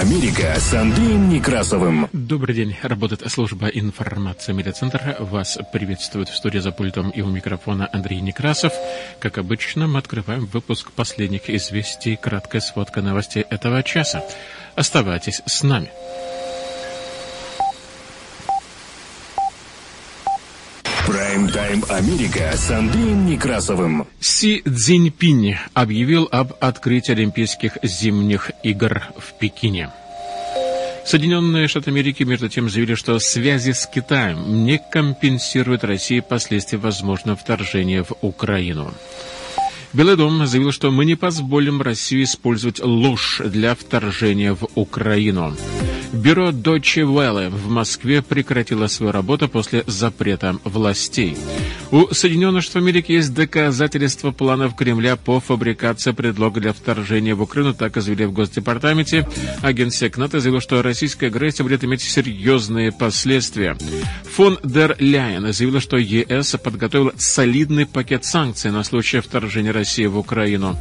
Америка с Андреем Некрасовым. Добрый день. Работает служба информации медиацентра. Вас приветствует в студии за пультом и у микрофона Андрей Некрасов. Как обычно, мы открываем выпуск последних известий. Краткая сводка новостей этого часа. Оставайтесь с нами. Прайм-тайм Америка с Андреем Некрасовым. Си Цзиньпинь объявил об открытии Олимпийских зимних игр в Пекине. Соединенные Штаты Америки, между тем, заявили, что связи с Китаем не компенсируют России последствия возможного вторжения в Украину. Белый дом заявил, что мы не позволим России использовать ложь для вторжения в Украину. Бюро Deutsche Welle в Москве прекратило свою работу после запрета властей. У Соединенных Штатов Америки есть доказательства планов Кремля по фабрикации предлога для вторжения в Украину, так и заявили в Госдепартаменте. Агенсек НАТО заявил, что российская агрессия будет иметь серьезные последствия. Фон дер Ляйен заявил, что ЕС подготовил солидный пакет санкций на случай вторжения России в Украину.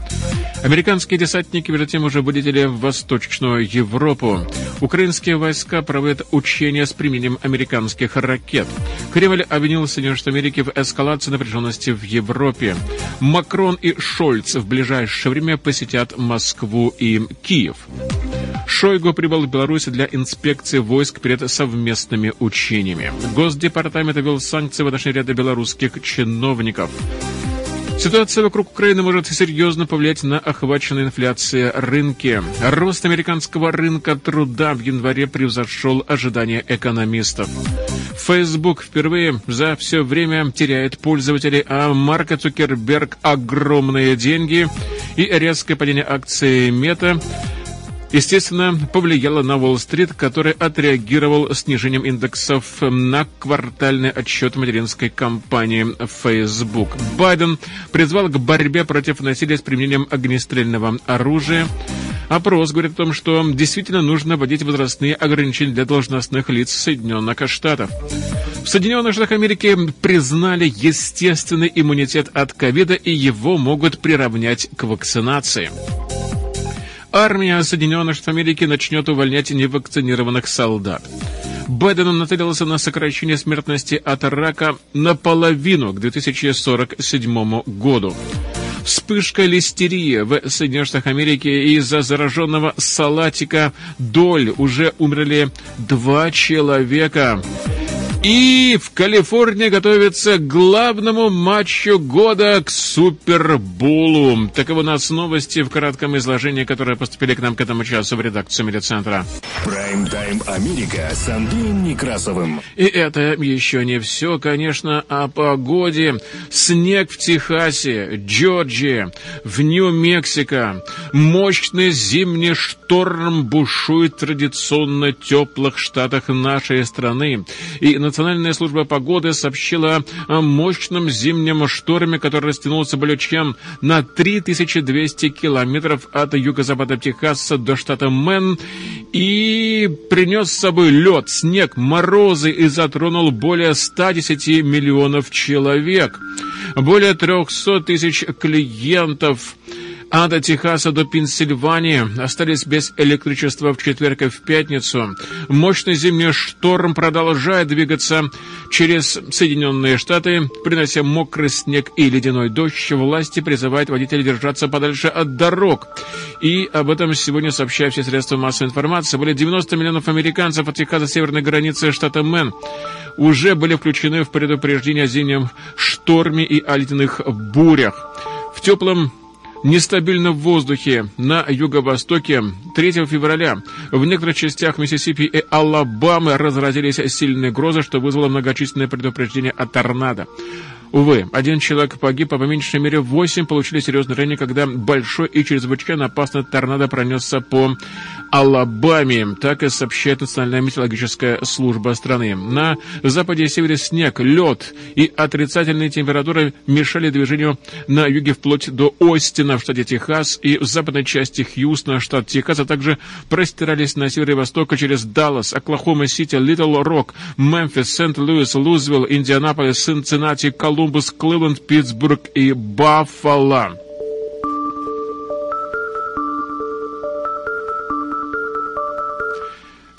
Американские десантники, между тем, уже вылетели в Восточную Европу. Украинские войска проводят учения с применением американских ракет. Кремль обвинил Соединенные Штаты Америки в эскалации напряженности в Европе. Макрон и Шольц в ближайшее время посетят Москву и Киев. Шойгу прибыл в Беларусь для инспекции войск перед совместными учениями. Госдепартамент ввел санкции в отношении ряда белорусских чиновников. Ситуация вокруг Украины может серьезно повлиять на охваченные инфляцией рынки. Рост американского рынка труда в январе превзошел ожидания экономистов. Facebook впервые за все время теряет пользователей, а Марк Цукерберг огромные деньги и резкое падение акций Мета естественно, повлияло на Уолл-стрит, который отреагировал снижением индексов на квартальный отчет материнской компании Facebook. Байден призвал к борьбе против насилия с применением огнестрельного оружия. Опрос говорит о том, что действительно нужно вводить возрастные ограничения для должностных лиц Соединенных Штатов. В Соединенных Штатах Америки признали естественный иммунитет от ковида и его могут приравнять к вакцинации. Армия Соединенных Штатов Америки начнет увольнять невакцинированных солдат. Байден нацелился на сокращение смертности от рака наполовину к 2047 году. Вспышка листерии в Соединенных Штатах Америки из-за зараженного салатика доль уже умерли два человека. И в Калифорнии готовится к главному матчу года к Суперболу. Таковы у нас новости в коротком изложении, которые поступили к нам к этому часу в редакцию медиацентра. Прайм-тайм Америка с Андреем Некрасовым. И это еще не все, конечно, о погоде. Снег в Техасе, Джорджии, в Нью-Мексико. Мощный зимний шторм бушует в традиционно теплых штатах нашей страны. И на Национальная служба погоды сообщила о мощном зимнем шторме, который растянулся более чем на 3200 километров от юго-запада Техаса до штата Мэн и принес с собой лед, снег, морозы и затронул более 110 миллионов человек. Более 300 тысяч клиентов от Техаса до Пенсильвании остались без электричества в четверг и в пятницу. Мощный зимний шторм продолжает двигаться через Соединенные Штаты, принося мокрый снег и ледяной дождь. Власти призывают водителей держаться подальше от дорог. И об этом сегодня сообщают все средства массовой информации. Более 90 миллионов американцев от Техаса северной границы штата Мэн уже были включены в предупреждение о зимнем шторме и о ледяных бурях. В теплом нестабильном воздухе на юго-востоке 3 февраля. В некоторых частях Миссисипи и Алабамы разразились сильные грозы, что вызвало многочисленные предупреждения о торнадо. Увы, один человек погиб, а по меньшей мере восемь получили серьезные ранения, когда большой и чрезвычайно опасный торнадо пронесся по Алабаме, так и сообщает Национальная метеорологическая служба страны. На западе и севере снег, лед и отрицательные температуры мешали движению на юге вплоть до Остина в штате Техас и в западной части Хьюстона, штат Техас, а также простирались на север и восток через Даллас, Оклахома-Сити, Литл Рок, Мемфис, Сент-Луис, Лузвилл, Индианаполис, Цинциннати, Колумбус, Кливленд, Питтсбург и Баффало.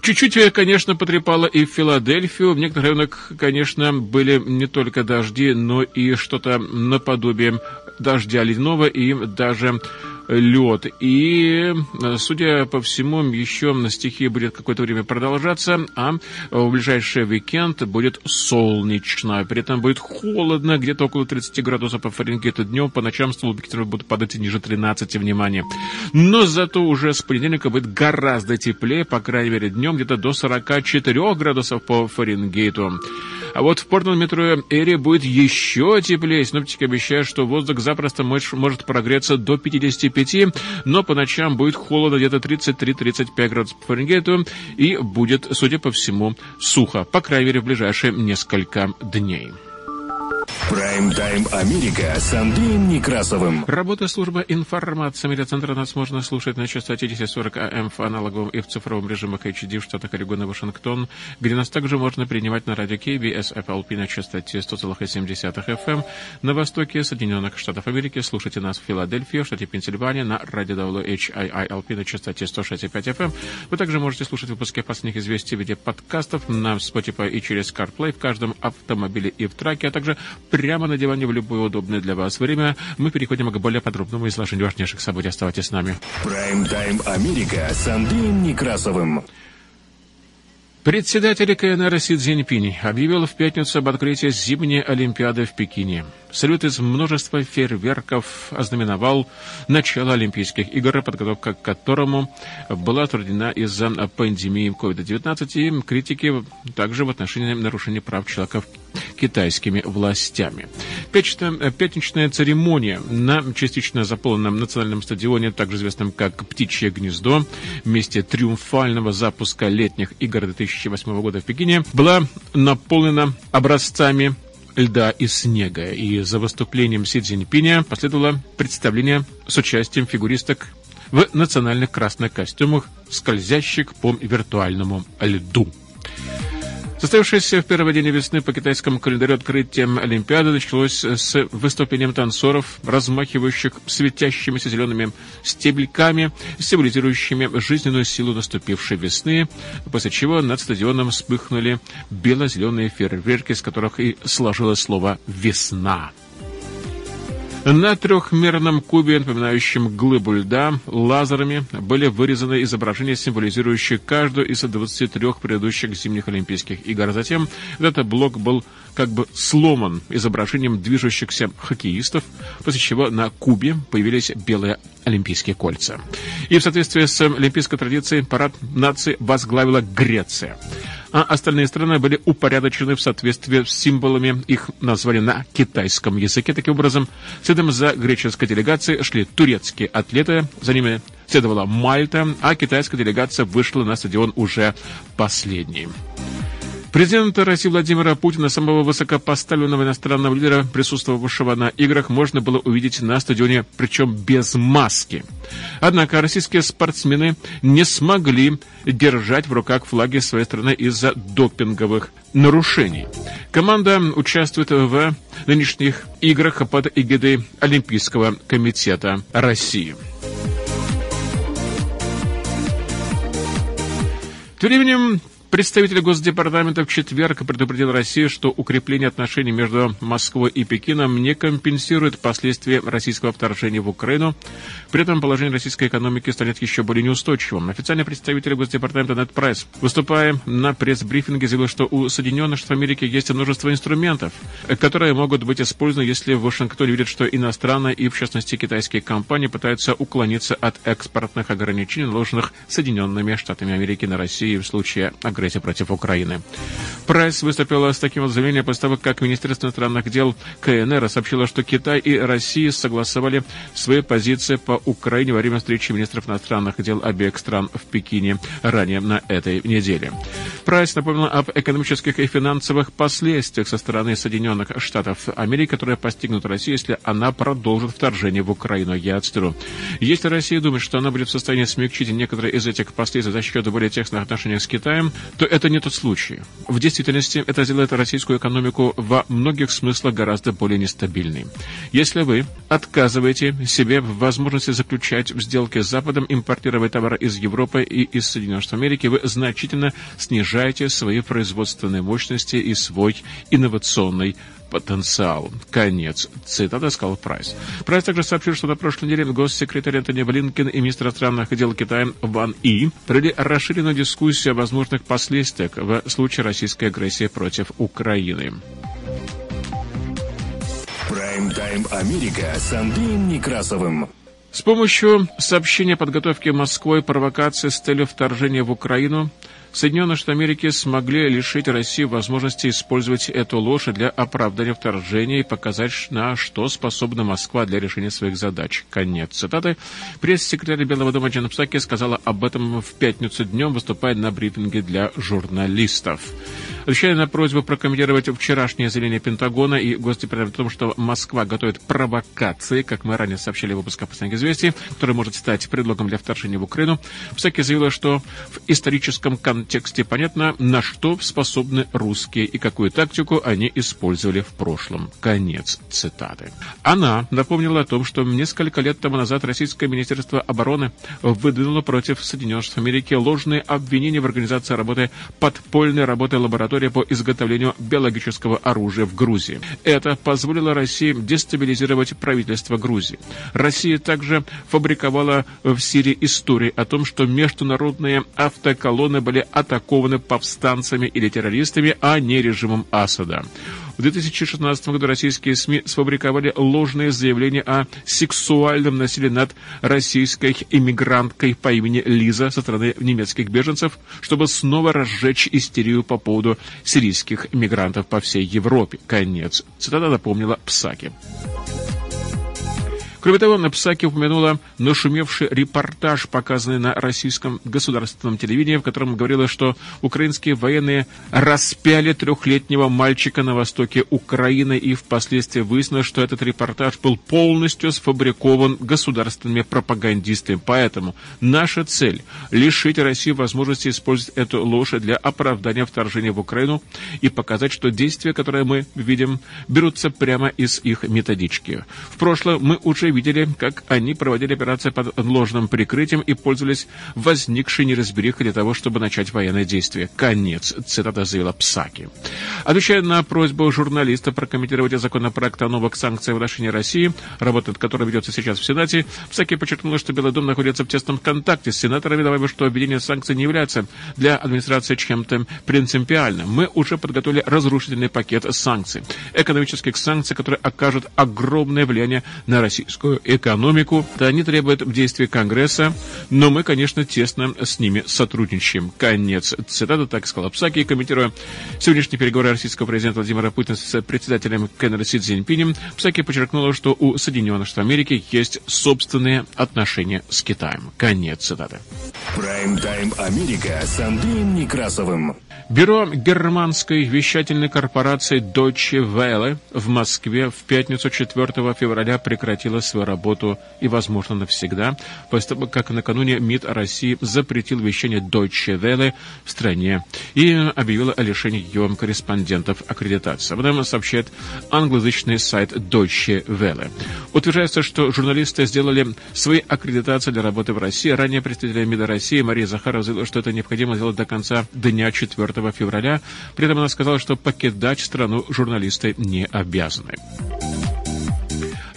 Чуть-чуть, конечно, потрепало и Филадельфию. В некоторых районах, конечно, были не только дожди, но и что-то наподобие дождя ледяного и даже лед. И, судя по всему, еще на стихия будет какое-то время продолжаться, а в ближайший уикенд будет солнечно. При этом будет холодно, где-то около 30 градусов по Фаренгейту днем. По ночам столбики будут падать ниже 13, внимание. Но зато уже с понедельника будет гораздо теплее, по крайней мере, днем где-то до 44 градусов по Фаренгейту. А вот в Портленд метро Эри будет еще теплее. Синоптики обещают, что воздух запросто может прогреться до 55, но по ночам будет холодно где-то 33-35 градусов по Фаренгейту и будет, судя по всему, сухо, по крайней мере, в ближайшие несколько дней. Прайм-тайм Америка с Андреем Некрасовым. Работа службы информации медиацентра нас можно слушать на частоте 1040 АМ в аналоговом и в цифровом режимах HD в штатах Орегон и Вашингтон, где нас также можно принимать на радио KBS FLP на частоте 100,7 FM. На востоке Соединенных Штатов Америки слушайте нас в Филадельфии, в штате Пенсильвания на радио WHIILP на частоте 106,5 FM. Вы также можете слушать выпуски последних известий в виде подкастов на Spotify и через CarPlay в каждом автомобиле и в траке, а также прямо на диване в любое удобное для вас время. Мы переходим к более подробному изложению важнейших событий. Оставайтесь с нами. Прайм-тайм Америка с Андреем Некрасовым. Председатель КНР Си Цзиньпинь объявил в пятницу об открытии зимней Олимпиады в Пекине. Салют из множества фейерверков ознаменовал начало Олимпийских игр, подготовка к которому была трудена из-за пандемии COVID-19 и критики также в отношении нарушения прав человека китайскими властями. Пятничная церемония на частично заполненном национальном стадионе, также известном как «Птичье гнездо», месте триумфального запуска летних игр 2008 года в Пекине, была наполнена образцами льда и снега. И за выступлением Си Цзиньпиня последовало представление с участием фигуристок в национальных красных костюмах, скользящих по виртуальному льду. Состоявшееся в первый день весны по китайскому календарю открытием Олимпиады началось с выступлением танцоров, размахивающих светящимися зелеными стебельками, символизирующими жизненную силу наступившей весны, после чего над стадионом вспыхнули бело-зеленые фейерверки, из которых и сложилось слово «весна». На трехмерном кубе, напоминающем глыбу льда, лазерами были вырезаны изображения, символизирующие каждую из 23 предыдущих зимних Олимпийских игр. Затем этот блок был как бы сломан изображением движущихся хоккеистов, после чего на кубе появились белые Олимпийские кольца. И в соответствии с олимпийской традицией парад нации возглавила Греция а остальные страны были упорядочены в соответствии с символами их названия на китайском языке. Таким образом, следом за греческой делегацией шли турецкие атлеты, за ними следовала Мальта, а китайская делегация вышла на стадион уже последней. Президента России Владимира Путина, самого высокопоставленного иностранного лидера, присутствовавшего на играх, можно было увидеть на стадионе, причем без маски. Однако российские спортсмены не смогли держать в руках флаги своей страны из-за допинговых нарушений. Команда участвует в нынешних играх под эгидой Олимпийского комитета России. Тем временем Представитель Госдепартамента в четверг предупредил Россию, что укрепление отношений между Москвой и Пекином не компенсирует последствия российского вторжения в Украину. При этом положение российской экономики станет еще более неустойчивым. Официальный представитель Госдепартамента Нед Прайс, выступая на пресс-брифинге, заявил, что у Соединенных Штатов Америки есть множество инструментов, которые могут быть использованы, если в Вашингтоне видят, что иностранные и, в частности, китайские компании пытаются уклониться от экспортных ограничений, наложенных Соединенными Штатами Америки на Россию в случае ограничений агрессии против Украины. Прайс выступил с таким вот заявлением после того, как Министерство иностранных дел КНР сообщило, что Китай и Россия согласовали свои позиции по Украине во время встречи министров иностранных дел обеих стран в Пекине ранее на этой неделе. Прайс напомнил об экономических и финансовых последствиях со стороны Соединенных Штатов Америки, которые постигнут Россию, если она продолжит вторжение в Украину. Я цитирую. Если Россия думает, что она будет в состоянии смягчить некоторые из этих последствий за счет более тесных отношений с Китаем, то это не тот случай. В действительности это сделает российскую экономику во многих смыслах гораздо более нестабильной. Если вы отказываете себе в возможности заключать сделки с Западом, импортировать товары из Европы и из Соединенных Штатов Америки, вы значительно снижаете свои производственные мощности и свой инновационный потенциал. Конец. Цитата сказал Прайс. Прайс также сообщил, что на прошлой неделе госсекретарь Антони Блинкен и министр иностранных дел Китая Ван И провели расширенную дискуссию о возможных последствиях в случае российской агрессии против Украины. Прайм-тайм Америка с Андреем Некрасовым. С помощью сообщения подготовки Москвой провокации с целью вторжения в Украину Соединенные Штаты Америки смогли лишить Россию возможности использовать эту ложь для оправдания вторжения и показать, на что способна Москва для решения своих задач. Конец цитаты. Пресс-секретарь Белого дома Джен Псаки сказала об этом в пятницу днем, выступая на брифинге для журналистов. Отвечая на просьбу прокомментировать вчерашнее заявление Пентагона и Госдепартамента о том, что Москва готовит провокации, как мы ранее сообщали в выпусках «Последних известий», который может стать предлогом для вторжения в Украину, Псаки заявила, что в историческом контексте понятно, на что способны русские и какую тактику они использовали в прошлом. Конец цитаты. Она напомнила о том, что несколько лет тому назад Российское Министерство обороны выдвинуло против Соединенных Штатов Америки ложные обвинения в организации работы подпольной работы лаборатории по изготовлению биологического оружия в Грузии. Это позволило России дестабилизировать правительство Грузии. Россия также фабриковала в Сирии истории о том, что международные автоколонны были атакованы повстанцами или террористами, а не режимом Асада. В 2016 году российские СМИ сфабриковали ложные заявления о сексуальном насилии над российской иммигранткой по имени Лиза со стороны немецких беженцев, чтобы снова разжечь истерию по поводу сирийских иммигрантов по всей Европе. Конец. Цитата напомнила Псаки. Кроме того, Напсаки упомянула нашумевший репортаж, показанный на российском государственном телевидении, в котором говорилось, что украинские военные распяли трехлетнего мальчика на востоке Украины, и впоследствии выяснилось, что этот репортаж был полностью сфабрикован государственными пропагандистами. Поэтому наша цель – лишить России возможности использовать эту ложь для оправдания вторжения в Украину и показать, что действия, которые мы видим, берутся прямо из их методички. В прошлом мы уже видели, как они проводили операции под ложным прикрытием и пользовались возникшей неразберихой для того, чтобы начать военные действия. Конец. Цитата заявила Псаки. Отвечая на просьбу журналиста прокомментировать законопроект о новых санкциях в отношении России, работа которая ведется сейчас в Сенате, Псаки подчеркнула, что Белый дом находится в тесном контакте с сенаторами, добавив, что введение санкций не является для администрации чем-то принципиальным. Мы уже подготовили разрушительный пакет санкций. Экономических санкций, которые окажут огромное влияние на российскую российскую экономику. Да, они требуют действий Конгресса, но мы, конечно, тесно с ними сотрудничаем. Конец цитаты, так сказал Псаки, комментируя сегодняшние переговоры российского президента Владимира Путина с председателем КНР Си Цзиньпинем. Псаки подчеркнула, что у Соединенных Штатов Америки есть собственные отношения с Китаем. Конец цитаты. Прайм-тайм Америка с Андреем Некрасовым. Бюро германской вещательной корпорации Deutsche Welle в Москве в пятницу 4 февраля прекратило свою работу и, возможно, навсегда, после того, как накануне МИД России запретил вещание Deutsche Welle в стране и объявил о лишении ее корреспондентов аккредитации. Об этом сообщает англоязычный сайт Deutsche Welle. Утверждается, что журналисты сделали свои аккредитации для работы в России. Ранее представитель МИДа России Мария Захарова заявила, что это необходимо сделать до конца дня 4 февраля. При этом она сказала, что покидать страну журналисты не обязаны.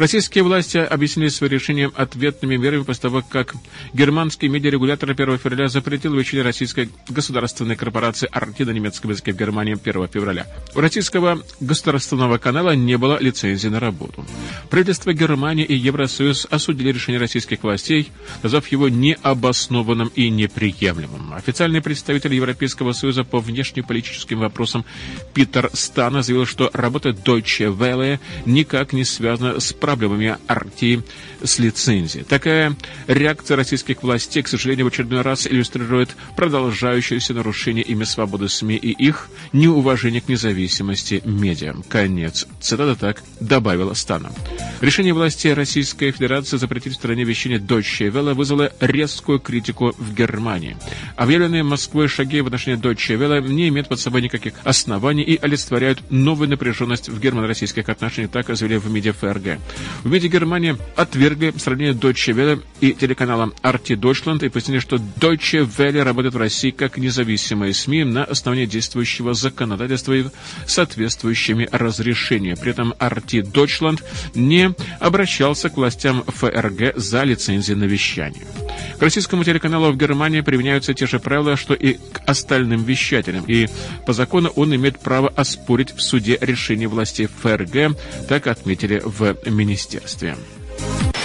Российские власти объяснили свое решение ответными мерами после того, как германский медиарегулятор 1 февраля запретил вещание российской государственной корпорации «Арти» на немецком языке в Германии 1 февраля. У российского государственного канала не было лицензии на работу. Правительство Германии и Евросоюз осудили решение российских властей, назвав его необоснованным и неприемлемым. Официальный представитель Европейского Союза по внешнеполитическим вопросам Питер Стана заявил, что работа Deutsche Welle никак не связана с проблемами Арти с лицензией. Такая реакция российских властей, к сожалению, в очередной раз иллюстрирует продолжающееся нарушение ими свободы СМИ и их неуважение к независимости медиа. Конец. Цитата так добавила Стана. Решение власти Российской Федерации запретить в стране вещание Deutsche Welle вызвало резкую критику в Германии. Объявленные Москвой шаги в отношении Deutsche Welle не имеют под собой никаких оснований и олицетворяют новую напряженность в германо-российских отношениях, так заявили в МИДе ФРГ. В МИДе Германии отвергли сравнение Deutsche Welle и телеканала RT Deutschland и пояснили, что Deutsche Welle работает в России как независимые СМИ на основании действующего законодательства и соответствующими разрешениями. При этом RT Deutschland не обращался к властям ФРГ за лицензией на вещание. К российскому телеканалу в Германии применяются те же правила, что и к остальным вещателям, и по закону он имеет право оспорить в суде решение властей ФРГ, так отметили в министерстве.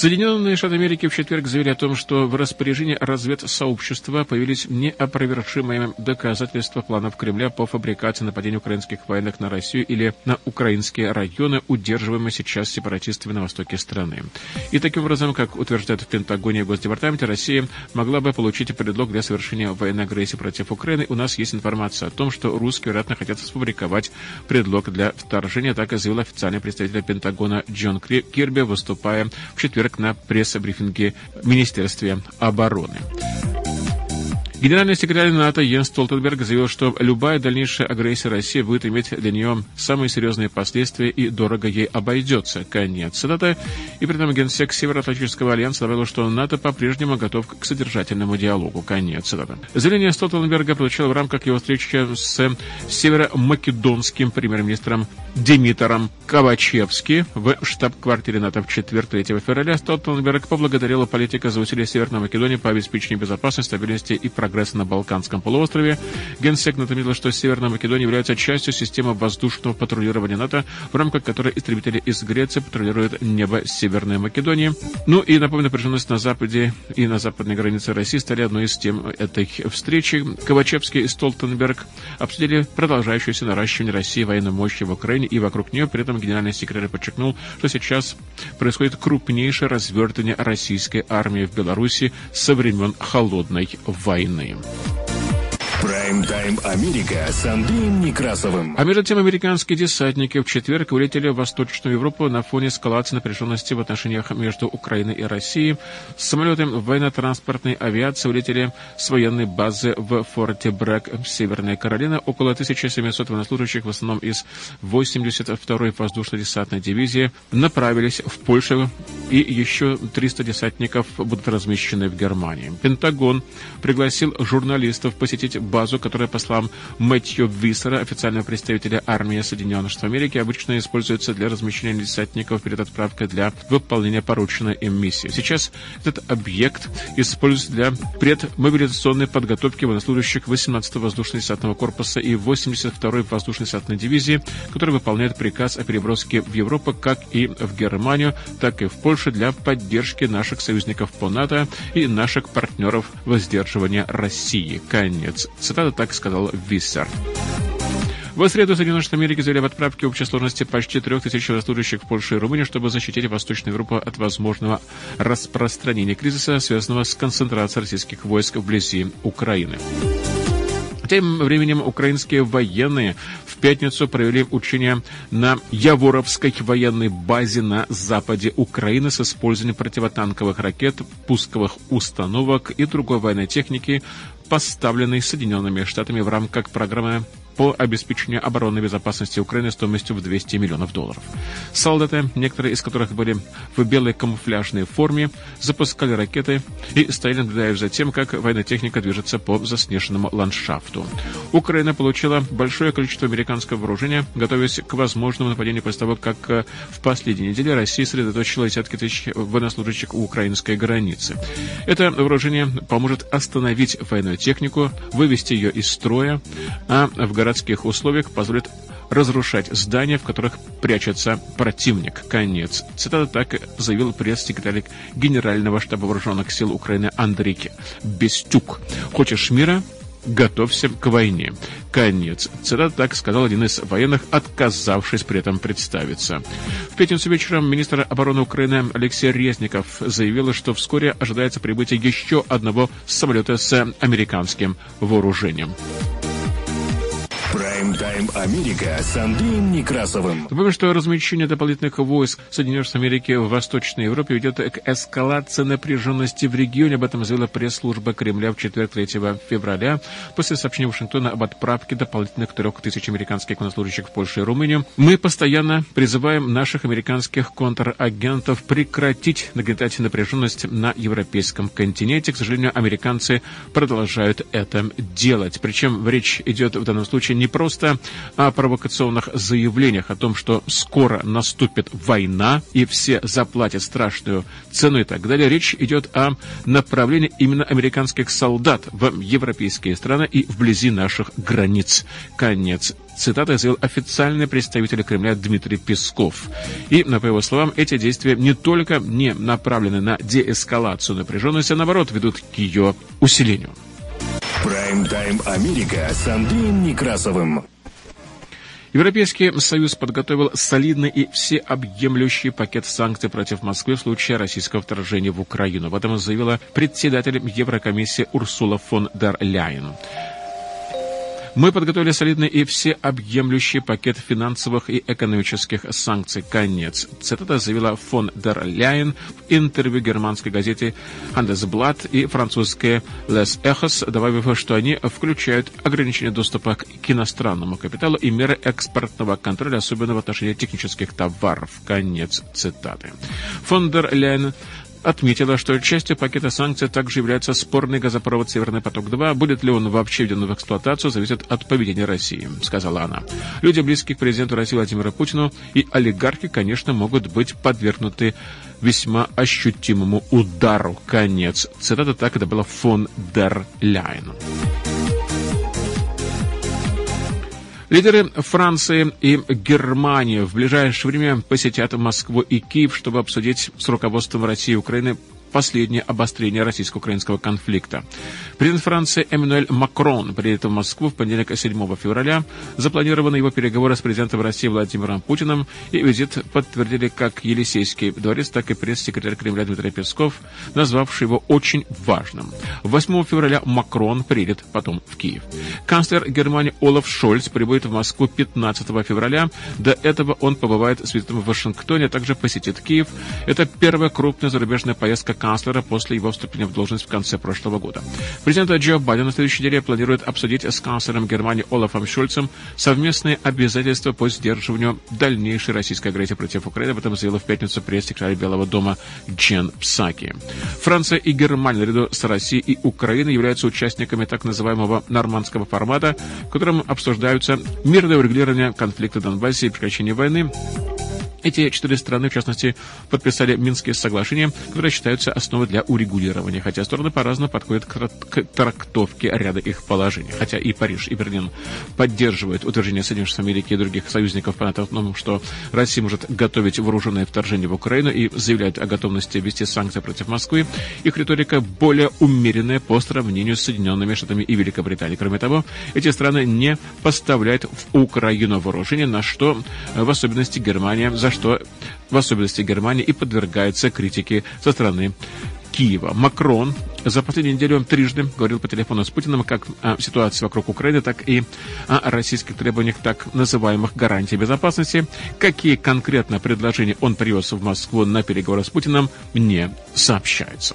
Соединенные Штаты Америки в четверг заявили о том, что в распоряжении разведсообщества появились неопровержимые доказательства планов Кремля по фабрикации нападений украинских военных на Россию или на украинские районы, удерживаемые сейчас сепаратистами на востоке страны. И таким образом, как утверждают в Пентагоне и Госдепартаменте, Россия могла бы получить предлог для совершения военной агрессии против Украины. У нас есть информация о том, что русские, вероятно, хотят сфабриковать предлог для вторжения, так и заявил официальный представитель Пентагона Джон Кирби, выступая в четверг четверг на пресс-брифинге в Министерстве обороны. Генеральный секретарь НАТО Йенс Столтенберг заявил, что любая дальнейшая агрессия России будет иметь для нее самые серьезные последствия и дорого ей обойдется. Конец цитаты. И при этом генсек Североатлантического альянса добавил, что НАТО по-прежнему готов к содержательному диалогу. Конец цитаты. Заявление Столтенберга получил в рамках его встречи с северо-македонским премьер-министром Димитром Ковачевски в штаб-квартире НАТО в четверг 3 февраля. Столтенберг поблагодарил политика за усилия Северной Македонии по обеспечению безопасности, стабильности и прогресса на Балканском полуострове, Генсек напомнил, что Северная Македония является частью системы воздушного патрулирования НАТО, в рамках которой истребители из Греции патрулируют небо Северной Македонии. Ну и напомню, напряженность на западе и на западной границе России стали одной из тем этой встречи. Ковачевский и Столтенберг обсудили продолжающееся наращивание России военной мощи в Украине и вокруг нее. При этом генеральный секретарь подчеркнул, что сейчас происходит крупнейшее развертывание российской армии в Беларуси со времен Холодной войны. Прайм-тайм Америка с Андреем Некрасовым. А между тем, американские десантники в четверг улетели в Восточную Европу на фоне эскалации напряженности в отношениях между Украиной и Россией. Самолеты военно-транспортной авиации улетели с военной базы в форте Брэк, Северная Каролина. Около 1700 военнослужащих, в основном из 82-й воздушно-десантной дивизии, направились в Польшу, и еще 300 десантников будут размещены в Германии. Пентагон пригласил журналистов посетить базу, которая, по словам Мэтью Виссера, официального представителя армии Соединенных Штатов Америки, обычно используется для размещения десантников перед отправкой для выполнения порученной им миссии. Сейчас этот объект используется для предмобилизационной подготовки военнослужащих 18-го воздушно-десантного корпуса и 82-й воздушно-десантной дивизии, которые выполняют приказ о переброске в Европу как и в Германию, так и в Польшу для поддержки наших союзников по НАТО и наших партнеров воздерживания России. Конец Цитата так сказал Виссер. В среду Соединенные Штаты Америки заявили об отправке общей сложности почти трех тысяч военнослужащих в Польшу и Румынию, чтобы защитить Восточную Европу от возможного распространения кризиса, связанного с концентрацией российских войск вблизи Украины. Тем временем украинские военные в пятницу провели учения на Яворовской военной базе на западе Украины с использованием противотанковых ракет, пусковых установок и другой военной техники, поставленной Соединенными Штатами в рамках программы по обеспечению оборонной безопасности Украины стоимостью в 200 миллионов долларов. Солдаты, некоторые из которых были в белой камуфляжной форме, запускали ракеты и стояли, наблюдая за тем, как военная техника движется по заснеженному ландшафту. Украина получила большое количество американского вооружения, готовясь к возможному нападению после того, как э, в последние недели Россия сосредоточила десятки тысяч военнослужащих у украинской границы. Это вооружение поможет остановить военную технику, вывести ее из строя, а в городских условиях позволит разрушать здания, в которых прячется противник. Конец. Цитата так заявил пресс-секретарь Генерального штаба вооруженных сил Украины Андрей Бестюк. Хочешь мира? готовься к войне. Конец. Цитата так сказал один из военных, отказавшись при этом представиться. В пятницу вечером министр обороны Украины Алексей Резников заявил, что вскоре ожидается прибытие еще одного самолета с американским вооружением. Прайм-тайм Америка с Андреем Некрасовым. Напомню, что размещение дополнительных войск Соединенных Штатов Америки в Восточной Европе ведет к эскалации напряженности в регионе. Об этом заявила пресс-служба Кремля в четверг 3 февраля после сообщения Вашингтона об отправке дополнительных трех тысяч американских военнослужащих в Польшу и Румынию. Мы постоянно призываем наших американских контрагентов прекратить нагнетать напряженность на европейском континенте. К сожалению, американцы продолжают это делать. Причем речь идет в данном случае не просто о провокационных заявлениях о том, что скоро наступит война и все заплатят страшную цену и так далее. Речь идет о направлении именно американских солдат в европейские страны и вблизи наших границ. Конец цитата заявил официальный представитель Кремля Дмитрий Песков. И, по его словам, эти действия не только не направлены на деэскалацию напряженности, а наоборот ведут к ее усилению. Прайм-тайм Америка с Андреем Некрасовым. Европейский Союз подготовил солидный и всеобъемлющий пакет санкций против Москвы в случае российского вторжения в Украину. Об этом заявила председатель Еврокомиссии Урсула фон дер Ляйен. Мы подготовили солидный и всеобъемлющий пакет финансовых и экономических санкций. Конец. Цитата заявила фон дер Ляйен в интервью германской газете Handelsblatt и французской Les Echos, добавив, что они включают ограничение доступа к иностранному капиталу и меры экспортного контроля, особенно в отношении технических товаров. Конец цитаты. Фон дер Ляйен отметила, что частью пакета санкций также является спорный газопровод «Северный поток-2». Будет ли он вообще введен в эксплуатацию, зависит от поведения России, сказала она. Люди, близкие к президенту России Владимиру Путину и олигархи, конечно, могут быть подвергнуты весьма ощутимому удару. Конец. Цитата так это была фон дер Ляйн. Лидеры Франции и Германии в ближайшее время посетят Москву и Киев, чтобы обсудить с руководством России и Украины последнее обострение российско-украинского конфликта. Президент Франции Эммануэль Макрон приедет в Москву в понедельник 7 февраля. Запланированы его переговоры с президентом России Владимиром Путиным. И визит подтвердили как Елисейский дворец, так и пресс-секретарь Кремля Дмитрий Песков, назвавший его очень важным. 8 февраля Макрон приедет потом в Киев. Канцлер Германии Олаф Шольц прибудет в Москву 15 февраля. До этого он побывает с визитом в Вашингтоне, а также посетит Киев. Это первая крупная зарубежная поездка канцлера после его вступления в должность в конце прошлого года. Президент Джо Байден на следующей неделе планирует обсудить с канцлером Германии Олафом Шульцем совместные обязательства по сдерживанию дальнейшей российской агрессии против Украины. Об этом заявила в пятницу пресс-секретарь Белого дома Джен Псаки. Франция и Германия наряду с Россией и Украиной являются участниками так называемого нормандского формата, в котором обсуждаются мирное урегулирование конфликта в Донбассе и прекращение войны, эти четыре страны, в частности, подписали Минские соглашения, которые считаются основой для урегулирования, хотя стороны по-разному подходят к трактовке ряда их положений. Хотя и Париж, и Берлин поддерживают утверждение Соединенных Штатов Америки и других союзников по том, что Россия может готовить вооруженное вторжение в Украину и заявляют о готовности ввести санкции против Москвы, их риторика более умеренная по сравнению с Соединенными Штатами и Великобританией. Кроме того, эти страны не поставляют в Украину вооружение, на что в особенности Германия за что в особенности Германия и подвергается критике со стороны Киева. Макрон за последнюю неделю трижды говорил по телефону с Путиным как о ситуации вокруг Украины, так и о российских требованиях так называемых гарантий безопасности. Какие конкретно предложения он привез в Москву на переговоры с Путиным, не сообщается.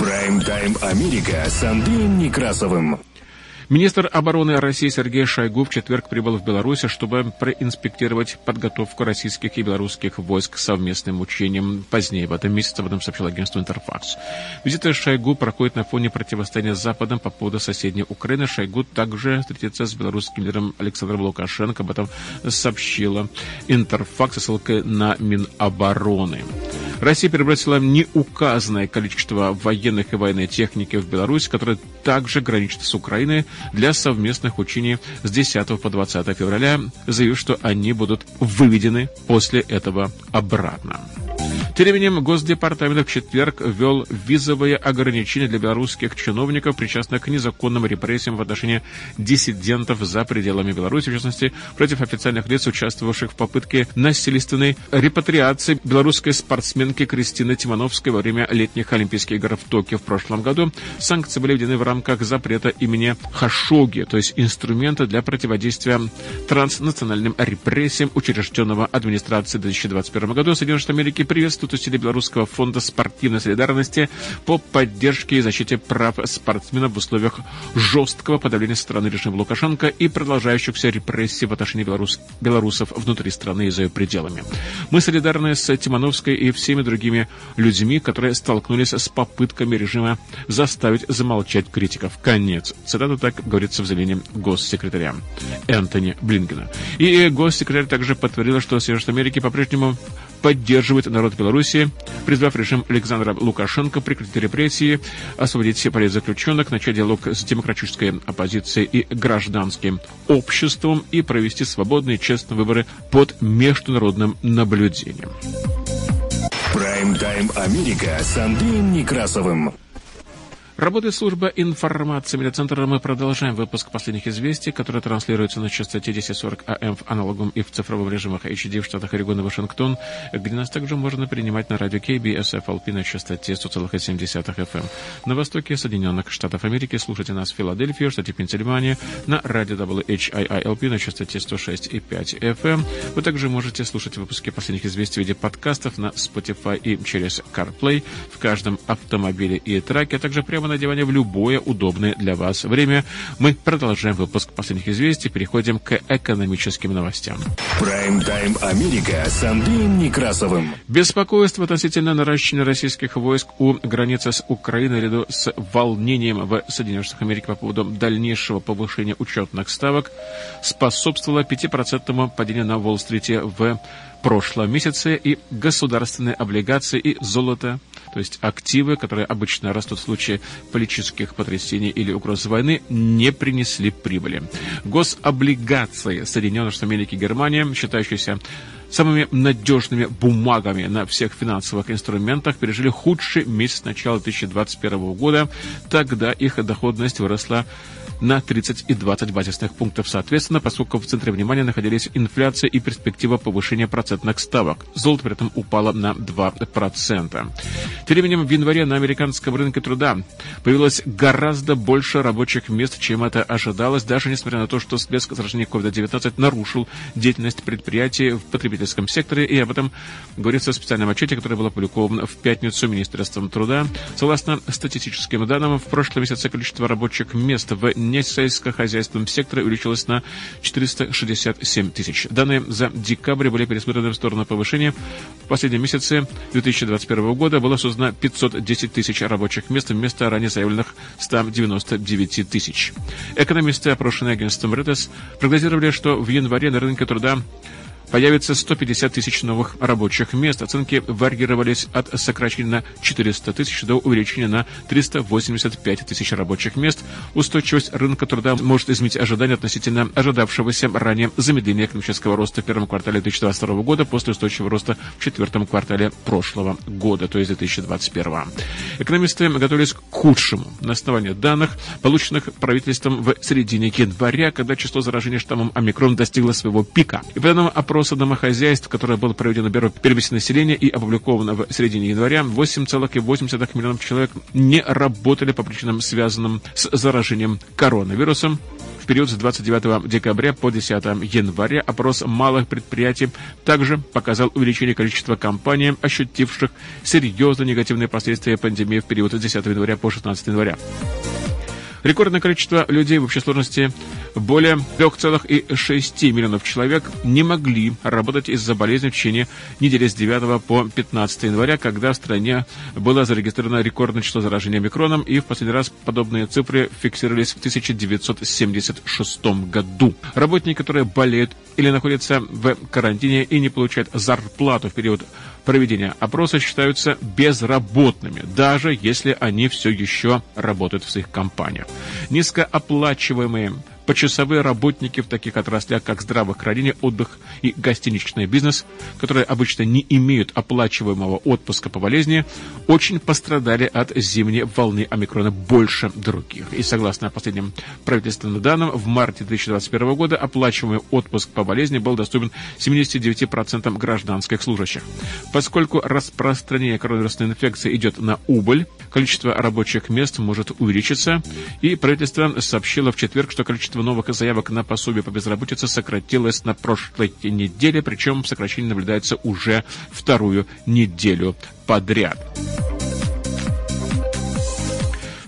Прайм-тайм Америка с Андреем Некрасовым. Министр обороны России Сергей Шойгу в четверг прибыл в Беларусь, чтобы проинспектировать подготовку российских и белорусских войск к совместным учениям. Позднее в этом месяце об этом сообщил агентство «Интерфакс». Визит Шойгу проходит на фоне противостояния с Западом по поводу соседней Украины. Шойгу также встретится с белорусским лидером Александром Лукашенко. Об этом сообщила «Интерфакс» ссылкой на Минобороны. Россия перебросила неуказанное количество военных и военной техники в Беларусь, которая также граничит с Украиной для совместных учений с 10 по 20 февраля, заявив, что они будут выведены после этого обратно. Тем временем Госдепартамент в четверг ввел визовые ограничения для белорусских чиновников, причастных к незаконным репрессиям в отношении диссидентов за пределами Беларуси, в частности, против официальных лиц, участвовавших в попытке насильственной репатриации белорусской спортсменки Кристины Тимановской во время летних Олимпийских игр в Токио в прошлом году. Санкции были введены в рамках запрета имени Хашоги, то есть инструмента для противодействия транснациональным репрессиям, учрежденного администрацией в 2021 году. Соединенные Штаты Америки приветствуют Институт усилий Белорусского фонда спортивной солидарности по поддержке и защите прав спортсменов в условиях жесткого подавления страны режима Лукашенко и продолжающихся репрессий в отношении белорус, белорусов внутри страны и за ее пределами. Мы солидарны с Тимановской и всеми другими людьми, которые столкнулись с попытками режима заставить замолчать критиков. Конец. Цитата так говорится в заявлении госсекретаря Энтони Блингена. И госсекретарь также подтвердила, что Соединенные Америки по-прежнему поддерживает народ Беларуси, призвав режим Александра Лукашенко прекратить репрессии, освободить все политзаключенных, начать диалог с демократической оппозицией и гражданским обществом и провести свободные честные выборы под международным наблюдением. Прайм-тайм Америка с Андреем Некрасовым. Работает служба информации медиацентра. Мы продолжаем выпуск последних известий, которые транслируются на частоте 1040 АМ в аналогом и в цифровом режимах HD в штатах Орегон и Вашингтон, где нас также можно принимать на радио KBSFLP на частоте 100,7 FM. На востоке Соединенных Штатов Америки слушайте нас в Филадельфии, штате Пенсильвания, на радио WHIILP на частоте 106,5 FM. Вы также можете слушать выпуски последних известий в виде подкастов на Spotify и через CarPlay в каждом автомобиле и траке, а также прямо прямо на диване в любое удобное для вас время. Мы продолжаем выпуск последних известий, переходим к экономическим новостям. Прайм-тайм Америка с Андреем Некрасовым. Беспокойство относительно наращивания российских войск у границы с Украиной наряду с волнением в Соединенных Штатах Америки по поводу дальнейшего повышения учетных ставок способствовало 5% падению на Уолл-стрите в прошлом месяце и государственные облигации и золото, то есть активы, которые обычно растут в случае политических потрясений или угроз войны, не принесли прибыли. Гособлигации Соединенных Штатов Америки и Германия, считающиеся самыми надежными бумагами на всех финансовых инструментах пережили худший месяц начала 2021 года. Тогда их доходность выросла на 30 и 20 базисных пунктов соответственно, поскольку в центре внимания находились инфляция и перспектива повышения процентных ставок. Золото при этом упало на 2%. Тем временем в январе на американском рынке труда появилось гораздо больше рабочих мест, чем это ожидалось, даже несмотря на то, что всплеск заражения COVID-19 нарушил деятельность предприятий в потребительском секторе, и об этом говорится в специальном отчете, который был опубликован в пятницу Министерством труда. Согласно статистическим данным, в прошлом месяце количество рабочих мест в несельскохозяйственном секторе увеличилось на 467 тысяч. Данные за декабрь были пересмотрены в сторону повышения. В последнем месяце 2021 года было создано 510 тысяч рабочих мест вместо ранее заявленных 199 тысяч. Экономисты, опрошенные агентством Reuters, прогнозировали, что в январе на рынке труда появится 150 тысяч новых рабочих мест. Оценки варьировались от сокращения на 400 тысяч до увеличения на 385 тысяч рабочих мест. Устойчивость рынка труда может изменить ожидания относительно ожидавшегося ранее замедления экономического роста в первом квартале 2022 года после устойчивого роста в четвертом квартале прошлого года, то есть 2021. Экономисты готовились к худшему на основании данных, полученных правительством в середине января, когда число заражений штаммом омикрон достигло своего пика. И по данным опроса домохозяйств, которое было проведено Бюро переписи населения и опубликовано в середине января, 8,8 миллионов человек не работали по причинам, связанным с заражением коронавирусом. В период с 29 декабря по 10 января опрос малых предприятий также показал увеличение количества компаний, ощутивших серьезно негативные последствия пандемии в период с 10 января по 16 января. Рекордное количество людей в общей сложности более 3,6 миллионов человек не могли работать из-за болезни в течение недели с 9 по 15 января, когда в стране было зарегистрировано рекордное число заражения микроном, и в последний раз подобные цифры фиксировались в 1976 году. Работники, которые болеют или находятся в карантине и не получают зарплату в период проведения опроса считаются безработными, даже если они все еще работают в своих компаниях. Низкооплачиваемые почасовые работники в таких отраслях, как здравоохранение, отдых и гостиничный бизнес, которые обычно не имеют оплачиваемого отпуска по болезни, очень пострадали от зимней волны омикрона больше других. И согласно последним правительственным данным, в марте 2021 года оплачиваемый отпуск по болезни был доступен 79% гражданских служащих. Поскольку распространение коронавирусной инфекции идет на убыль, количество рабочих мест может увеличиться, и правительство сообщило в четверг, что количество количество новых заявок на пособие по безработице сократилось на прошлой неделе, причем сокращение наблюдается уже вторую неделю подряд.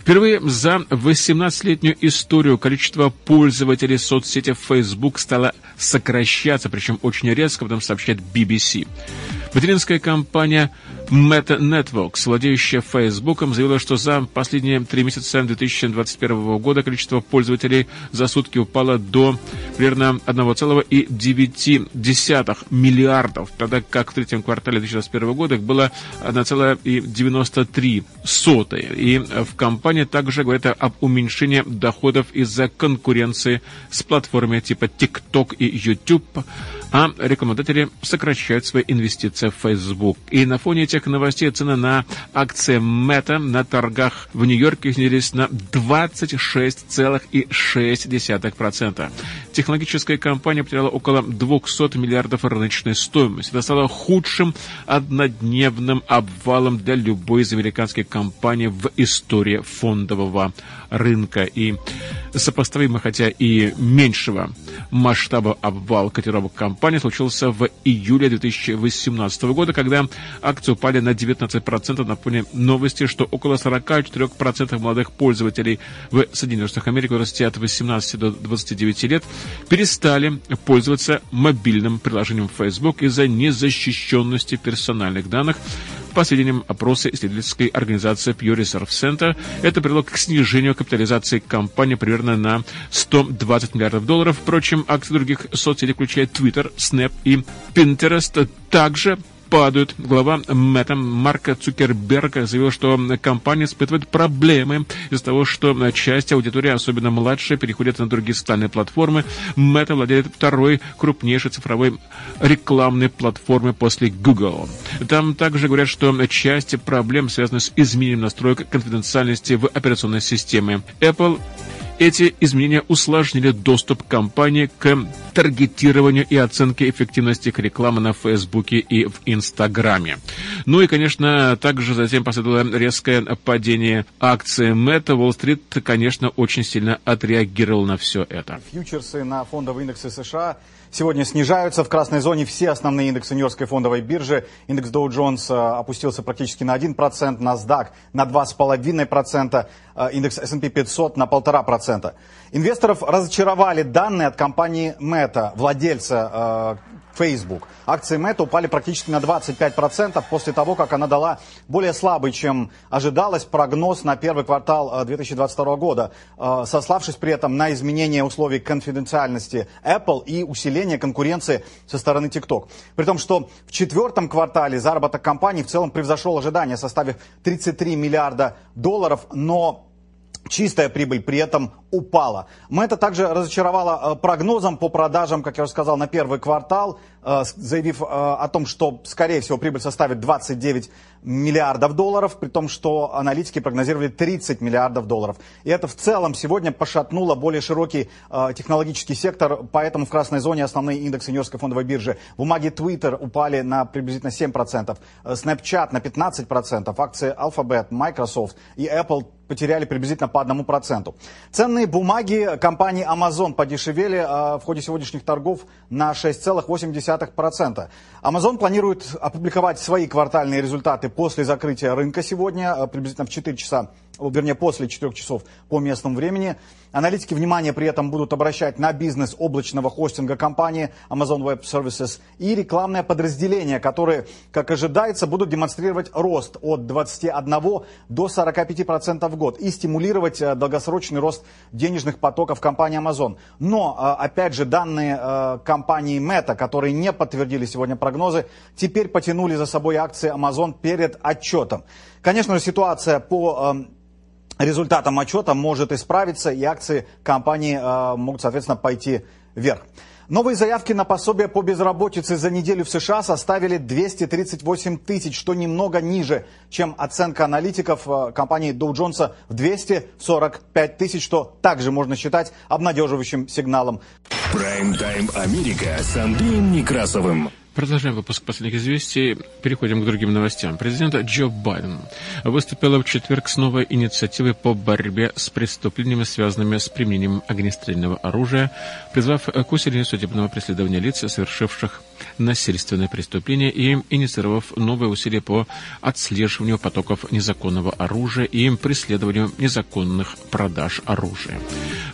Впервые за 18-летнюю историю количество пользователей соцсети Facebook стало сокращаться, причем очень резко, об этом сообщает BBC. Материнская компания Meta Networks, владеющая Facebook, заявила, что за последние три месяца 2021 года количество пользователей за сутки упало до примерно 1,9 миллиардов, тогда как в третьем квартале 2021 года их было 1,93. И в компании также говорят об уменьшении доходов из-за конкуренции с платформами типа TikTok и YouTube, а рекламодатели сокращают свои инвестиции в Facebook. И на фоне этих новостей цены на акции Meta на торгах в Нью-Йорке снизились на 26,6%. Технологическая компания потеряла около 200 миллиардов рыночной стоимости. Это стало худшим однодневным обвалом для любой из американских компаний в истории фондового рынка. И сопоставимо, хотя и меньшего масштаба обвал котировок компании случился в июле 2018 года, когда акции упали на 19% на фоне новости, что около 44% молодых пользователей в Соединенных Штатах Америки в возрасте от 18 до 29 лет перестали пользоваться мобильным приложением Facebook из-за незащищенности персональных данных, по сведениям опроса исследовательской организации Pew Research Center, это привело к снижению капитализации компании примерно на 120 миллиардов долларов. Впрочем, акции других соцсетей, включая Twitter, Snap и Pinterest, также падают. Глава Мета Марка Цукерберга заявил, что компания испытывает проблемы из-за того, что часть аудитории, особенно младшая, переходит на другие социальные платформы. Мета владеет второй крупнейшей цифровой рекламной платформой после Google. Там также говорят, что часть проблем связана с изменением настроек конфиденциальности в операционной системе. Apple эти изменения усложнили доступ компании к таргетированию и оценке эффективности их рекламы на Фейсбуке и в Инстаграме. Ну и, конечно, также затем последовало резкое падение акции Мета. Уолл-стрит, конечно, очень сильно отреагировал на все это. Фьючерсы на фондовые индексы США сегодня снижаются. В красной зоне все основные индексы Нью-Йоркской фондовой биржи. Индекс Dow Jones э, опустился практически на 1%, NASDAQ на 2,5%, э, индекс S&P 500 на 1,5%. Инвесторов разочаровали данные от компании Meta, владельца э, Facebook. Акции Meta упали практически на 25% после того, как она дала более слабый, чем ожидалось, прогноз на первый квартал 2022 э, года, э, сославшись при этом на изменение условий конфиденциальности Apple и усиление конкуренции со стороны TikTok. При том, что в четвертом квартале заработок компании в целом превзошел ожидания, составив 33 миллиарда долларов, но Чистая прибыль при этом упала. Мы это также разочаровало э, прогнозом по продажам, как я уже сказал, на первый квартал, заявив э, о том, что, скорее всего, прибыль составит 29 миллиардов долларов, при том, что аналитики прогнозировали 30 миллиардов долларов. И это в целом сегодня пошатнуло более широкий технологический сектор, поэтому в красной зоне основные индексы Нью-Йоркской фондовой биржи. Бумаги Twitter упали на приблизительно 7%, Snapchat на 15%, акции Alphabet, Microsoft и Apple потеряли приблизительно по одному проценту. Ценные бумаги компании Amazon подешевели в ходе сегодняшних торгов на 6,8%. Amazon планирует опубликовать свои квартальные результаты после закрытия рынка сегодня, а, приблизительно в 4 часа вернее, после 4 часов по местному времени. Аналитики внимание при этом будут обращать на бизнес облачного хостинга компании Amazon Web Services и рекламное подразделение, которые, как ожидается, будут демонстрировать рост от 21 до 45% в год и стимулировать э, долгосрочный рост денежных потоков компании Amazon. Но, э, опять же, данные э, компании Meta, которые не подтвердили сегодня прогнозы, теперь потянули за собой акции Amazon перед отчетом. Конечно же, ситуация по эм, результатам отчета может исправиться, и акции компании э, могут, соответственно, пойти вверх. Новые заявки на пособие по безработице за неделю в США составили 238 тысяч, что немного ниже, чем оценка аналитиков э, компании Dow Jones в 245 тысяч, что также можно считать обнадеживающим сигналом. Прайм-тайм Америка с Андреем Некрасовым. Продолжаем выпуск последних известий. Переходим к другим новостям. Президент Джо Байден выступил в четверг с новой инициативой по борьбе с преступлениями, связанными с применением огнестрельного оружия, призвав к усилению судебного преследования лиц, совершивших насильственные преступления и инициировав новые усилия по отслеживанию потоков незаконного оружия и преследованию незаконных продаж оружия.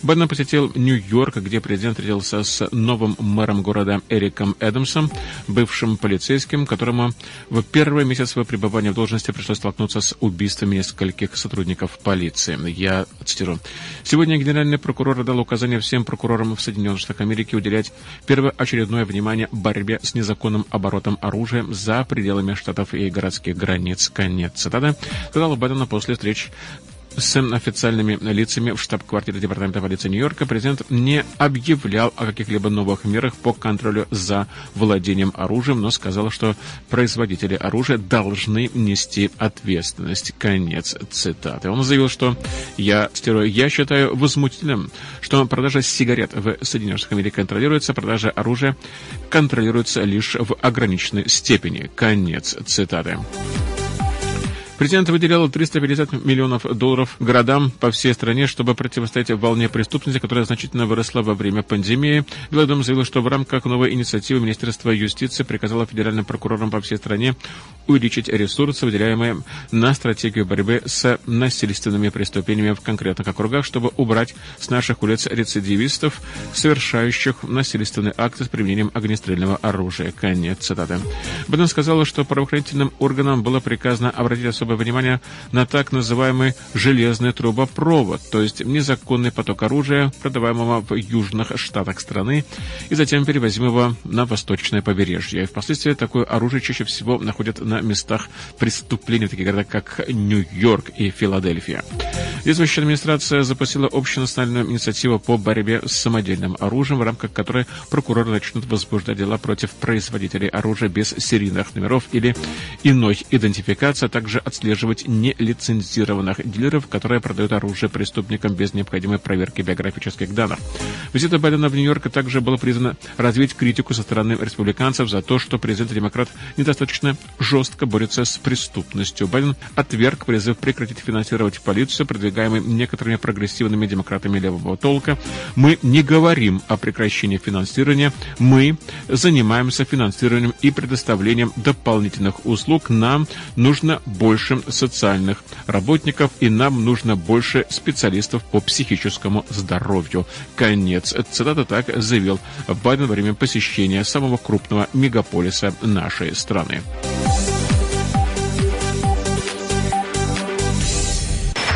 Байден посетил Нью-Йорк, где президент встретился с новым мэром города Эриком Эдамсом, бывшим полицейским, которому в первый месяц своего пребывания в должности пришлось столкнуться с убийствами нескольких сотрудников полиции. Я цитирую. Сегодня генеральный прокурор дал указание всем прокурорам в Соединенных Штатах Америки уделять первоочередное внимание борьбе с незаконным оборотом оружия за пределами штатов и городских границ. Конец цитаты. Сказал Байдена после встреч с официальными лицами в штаб-квартире Департамента полиции Нью-Йорка президент не объявлял о каких-либо новых мерах по контролю за владением оружием, но сказал, что производители оружия должны нести ответственность. Конец цитаты. Он заявил, что я, цитирую, я считаю возмутительным, что продажа сигарет в Соединенных Штатах Америки контролируется, продажа оружия контролируется лишь в ограниченной степени. Конец цитаты. Президент выделял 350 миллионов долларов городам по всей стране, чтобы противостоять волне преступности, которая значительно выросла во время пандемии. Белый заявил, что в рамках новой инициативы Министерства юстиции приказало федеральным прокурорам по всей стране увеличить ресурсы, выделяемые на стратегию борьбы с насильственными преступлениями в конкретных округах, чтобы убрать с наших улиц рецидивистов, совершающих насильственные акты с применением огнестрельного оружия. Конец цитаты. Байден сказал, что правоохранительным органам было приказано обратить особое внимание на так называемый железный трубопровод, то есть незаконный поток оружия, продаваемого в южных штатах страны и затем перевозимого на восточное побережье. Впоследствии такое оружие чаще всего находят на местах преступлений, таких городах, как Нью-Йорк и Филадельфия. Действующая администрация запустила общенациональную инициативу по борьбе с самодельным оружием, в рамках которой прокуроры начнут возбуждать дела против производителей оружия без серийных номеров или иной идентификации, а также отслеживать нелицензированных дилеров, которые продают оружие преступникам без необходимой проверки биографических данных. Визита Байдена в Нью-Йорк также было призвано развить критику со стороны республиканцев за то, что президент-демократ недостаточно жестко борется с преступностью. Байден отверг призыв прекратить финансировать полицию, продвигаемый некоторыми прогрессивными демократами левого толка. Мы не говорим о прекращении финансирования, мы занимаемся финансированием и предоставлением дополнительных услуг. Нам нужно больше социальных работников и нам нужно больше специалистов по психическому здоровью. Конец. Цитата так заявил Байден во время посещения самого крупного мегаполиса нашей страны.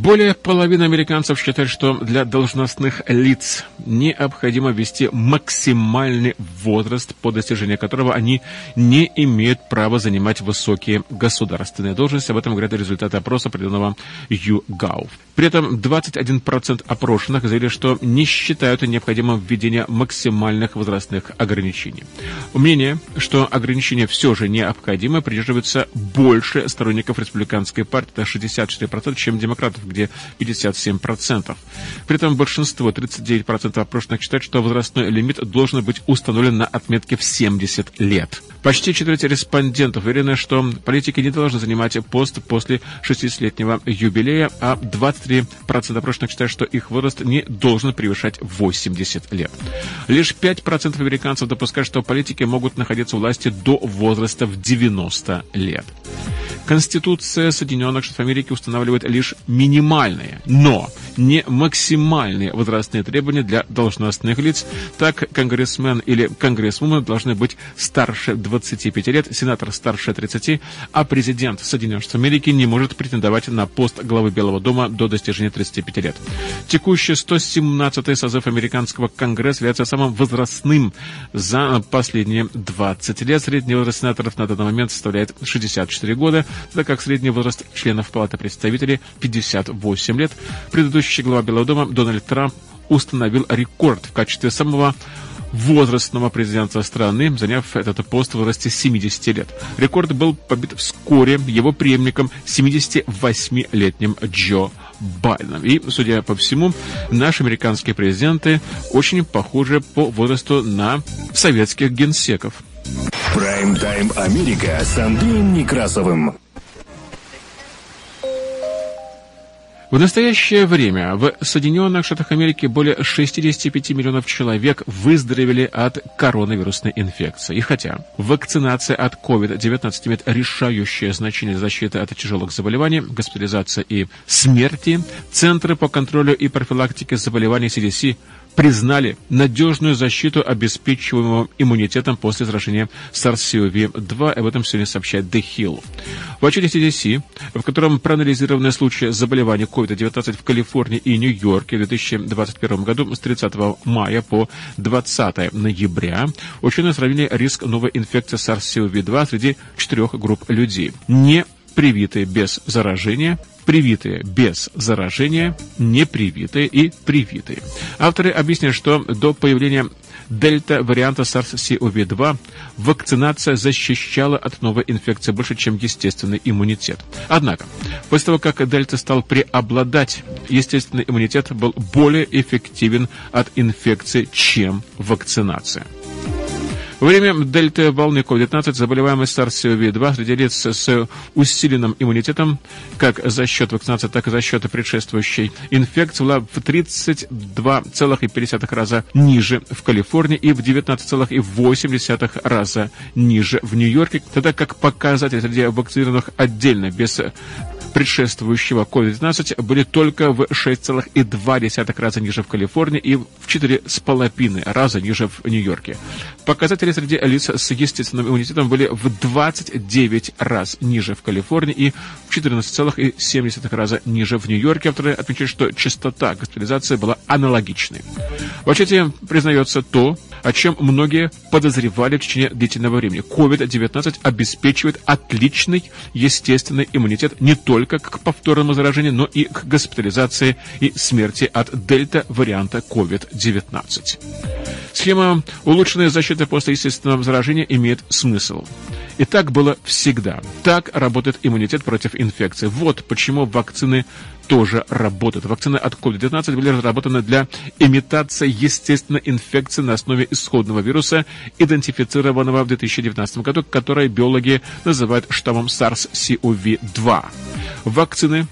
Более половины американцев считают, что для должностных лиц необходимо ввести максимальный возраст, по достижению которого они не имеют права занимать высокие государственные должности. Об этом говорят результаты опроса, проведенного YouGov. При этом 21% опрошенных заявили, что не считают необходимым введение максимальных возрастных ограничений. Мнение, что ограничения все же необходимы, придерживается больше сторонников республиканской партии, это 64%, чем демократов где 57%. При этом большинство, 39% опрошенных считают, что возрастной лимит должен быть установлен на отметке в 70 лет. Почти четверть респондентов уверены, что политики не должны занимать пост после 60-летнего юбилея, а 23% опрошенных считают, что их возраст не должен превышать 80 лет. Лишь 5% американцев допускают, что политики могут находиться у власти до возраста в 90 лет. Конституция Соединенных Штатов Америки устанавливает лишь минимальные, но не максимальные возрастные требования для должностных лиц. Так, конгрессмен или конгрессвумен должны быть старше 25 лет, сенатор старше 30, а президент Соединенных Штатов Америки не может претендовать на пост главы Белого дома до достижения 35 лет. Текущий 117-й созыв американского конгресса является самым возрастным за последние 20 лет. Средний возраст сенаторов на данный момент составляет 64 года, так как средний возраст членов Палаты представителей 58 лет. Предыдущий глава Белого дома Дональд Трамп установил рекорд в качестве самого возрастного президента страны, заняв этот пост в возрасте 70 лет. Рекорд был побит вскоре его преемником 78-летним Джо Байденом. И, судя по всему, наши американские президенты очень похожи по возрасту на советских генсеков. Прайм-тайм Америка с Андреем Некрасовым. В настоящее время в Соединенных Штатах Америки более 65 миллионов человек выздоровели от коронавирусной инфекции. И хотя вакцинация от COVID-19 имеет решающее значение для защиты от тяжелых заболеваний, госпитализации и смерти, Центры по контролю и профилактике заболеваний CDC признали надежную защиту, обеспечиваемого иммунитетом после заражения SARS-CoV-2. Об этом сегодня сообщает The Hill. В отчете CDC, в котором проанализированы случаи заболевания COVID-19 в Калифорнии и Нью-Йорке в 2021 году с 30 мая по 20 ноября, ученые сравнили риск новой инфекции SARS-CoV-2 среди четырех групп людей. Не привитые без заражения, привитые без заражения, непривитые и привитые. Авторы объясняют, что до появления дельта-варианта SARS-CoV-2 вакцинация защищала от новой инфекции больше, чем естественный иммунитет. Однако, после того, как дельта стал преобладать, естественный иммунитет был более эффективен от инфекции, чем вакцинация. Время дельты волны COVID-19 заболеваемость SARS-CoV-2 среди с усиленным иммунитетом, как за счет вакцинации, так и за счет предшествующей. Инфекции, была в 32,5 раза ниже в Калифорнии и в 19,8 раза ниже в Нью-Йорке, тогда как показатели среди вакцинированных отдельно, без предшествующего COVID-19 были только в 6,2 раза ниже в Калифорнии и в 4,5 раза ниже в Нью-Йорке. Показатели среди лиц с естественным иммунитетом были в 29 раз ниже в Калифорнии и в 14,7 раза ниже в Нью-Йорке. Авторы отмечают, что частота госпитализации была аналогичной. В отчете признается то, о чем многие подозревали в течение длительного времени. COVID-19 обеспечивает отличный естественный иммунитет не только к повторному заражению, но и к госпитализации и смерти от дельта-варианта COVID-19. Схема улучшенной защиты после естественного заражения имеет смысл. И так было всегда. Так работает иммунитет против инфекции. Вот почему вакцины тоже работают. Вакцины от COVID-19 были разработаны для имитации естественной инфекции на основе исходного вируса, идентифицированного в 2019 году, который биологи называют штаммом SARS-CoV-2. Вакцины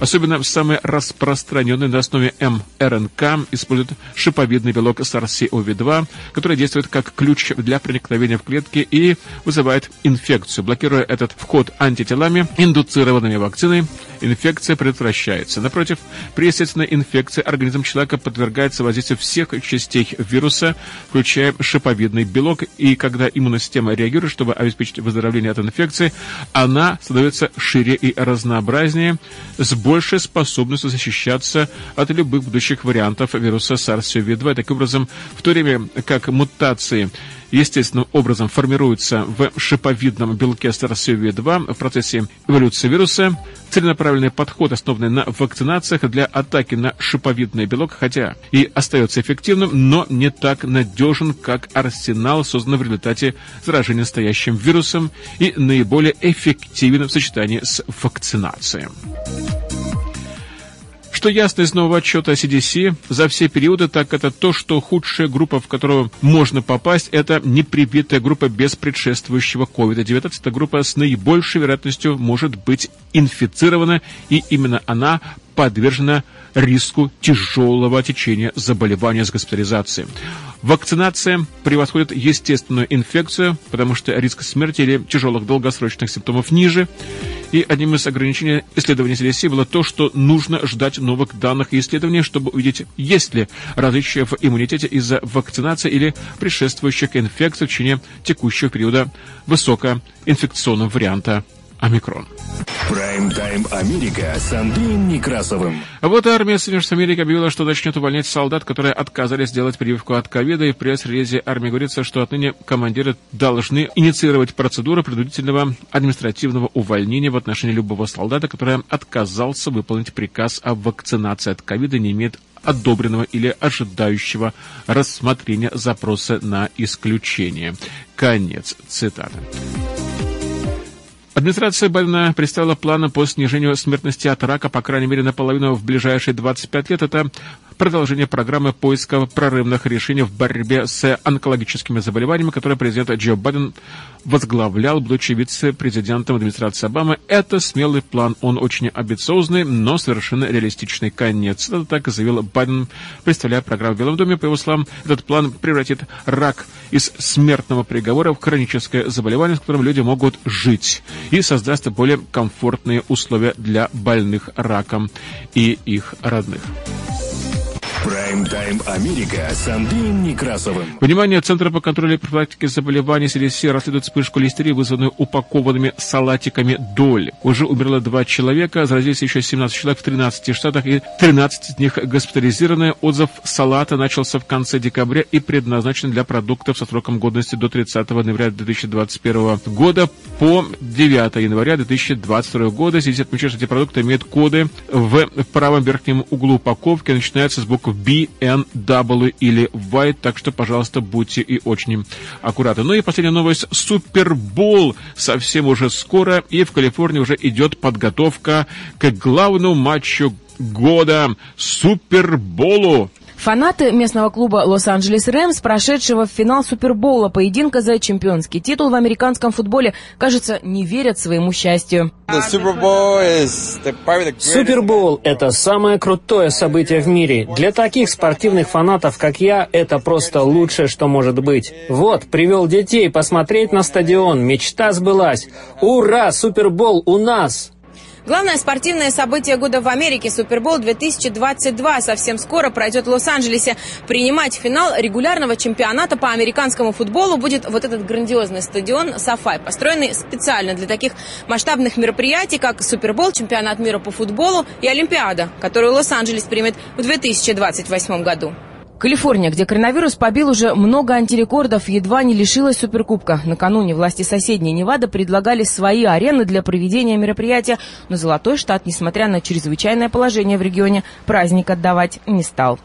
Особенно самые распространенные на основе мРНК используют шиповидный белок SARS-CoV-2, который действует как ключ для проникновения в клетки и вызывает инфекцию. Блокируя этот вход антителами, индуцированными вакциной, инфекция предотвращается. Напротив, при естественной инфекции организм человека подвергается воздействию всех частей вируса, включая шиповидный белок, и когда иммунная система реагирует, чтобы обеспечить выздоровление от инфекции, она становится шире и разнообразнее, с большей способностью защищаться от любых будущих вариантов вируса SARS-CoV-2. Таким образом, в то время как мутации естественным образом формируются в шиповидном белке SARS-CoV-2 в процессе эволюции вируса, целенаправленный подход, основанный на вакцинациях для атаки на шиповидный белок, хотя и остается эффективным, но не так надежен, как арсенал, созданный в результате заражения настоящим вирусом и наиболее эффективен в сочетании с вакцинацией. Что ясно из нового отчета CDC за все периоды, так это то, что худшая группа, в которую можно попасть, это непривитая группа без предшествующего COVID-19. Эта группа с наибольшей вероятностью может быть инфицирована, и именно она подвержена риску тяжелого течения заболевания с госпитализацией. Вакцинация превосходит естественную инфекцию, потому что риск смерти или тяжелых долгосрочных симптомов ниже. И одним из ограничений исследований CDC было то, что нужно ждать новых данных и исследований, чтобы увидеть, есть ли различия в иммунитете из-за вакцинации или предшествующих инфекций в течение текущего периода высокоинфекционного варианта омикрон. Прайм-тайм Америка с Андреем Некрасовым. Вот армия Соединенных Америки объявила, что начнет увольнять солдат, которые отказались сделать прививку от ковида. И в пресс-релизе армии говорится, что отныне командиры должны инициировать процедуру принудительного административного увольнения в отношении любого солдата, который отказался выполнить приказ о вакцинации от ковида, не имеет одобренного или ожидающего рассмотрения запроса на исключение. Конец цитаты. Администрация Байдена представила планы по снижению смертности от рака, по крайней мере, наполовину в ближайшие 25 лет. Это продолжение программы поиска прорывных решений в борьбе с онкологическими заболеваниями, которые президент Джо Байден возглавлял, будучи вице-президентом администрации Обамы. Это смелый план, он очень амбициозный, но совершенно реалистичный конец. Это так заявил Байден, представляя программу в Белом доме. По его словам, этот план превратит рак из смертного приговора в хроническое заболевание, с которым люди могут жить, и создаст более комфортные условия для больных раком и их родных. Прайм-тайм Америка с Андреем Некрасовым. Внимание! Центр по контролю и профилактике заболеваний CDC расследует вспышку листерии, вызванную упакованными салатиками Доли. Уже умерло два человека, заразились еще 17 человек в 13 штатах, и 13 из них госпитализированы. Отзыв салата начался в конце декабря и предназначен для продуктов со сроком годности до 30 ноября 2021 года по 9 января 2022 года. CDC отмечает, что эти продукты имеют коды в правом верхнем углу упаковки, начинаются с букв B, N, W или Y, так что, пожалуйста, будьте и очень аккуратны. Ну и последняя новость. Супербол совсем уже скоро, и в Калифорнии уже идет подготовка к главному матчу года Суперболу. Фанаты местного клуба Лос-Анджелес Рэмс, прошедшего в финал Супербоула поединка за чемпионский титул в американском футболе, кажется, не верят своему счастью. Супербоул – это самое крутое событие в мире. Для таких спортивных фанатов, как я, это просто лучшее, что может быть. Вот, привел детей посмотреть на стадион, мечта сбылась. Ура, Супербол у нас! Главное спортивное событие года в Америке Супербол 2022 совсем скоро пройдет в Лос-Анджелесе. Принимать финал регулярного чемпионата по американскому футболу будет вот этот грандиозный стадион Сафай, построенный специально для таких масштабных мероприятий, как Супербол, чемпионат мира по футболу и Олимпиада, которую Лос-Анджелес примет в 2028 году. Калифорния, где коронавирус побил уже много антирекордов, едва не лишилась Суперкубка. Накануне власти соседней Невады предлагали свои арены для проведения мероприятия, но Золотой штат, несмотря на чрезвычайное положение в регионе, праздник отдавать не стал.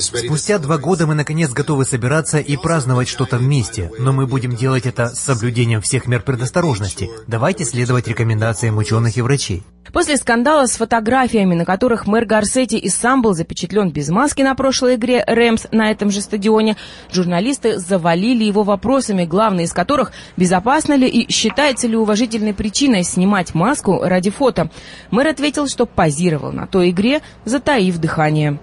Спустя два года мы наконец готовы собираться и праздновать что-то вместе, но мы будем делать это с соблюдением всех мер предосторожности. Давайте следовать рекомендациям ученых и врачей. После скандала с фотографиями, на которых мэр Гарсетти и сам был запечатлен без маски на прошлой игре Рэмс на этом же стадионе, журналисты завалили его вопросами, главный из которых – безопасно ли и считается ли уважительной причиной снимать маску ради фото. Мэр ответил, что позировал на той игре, затаив дыхание.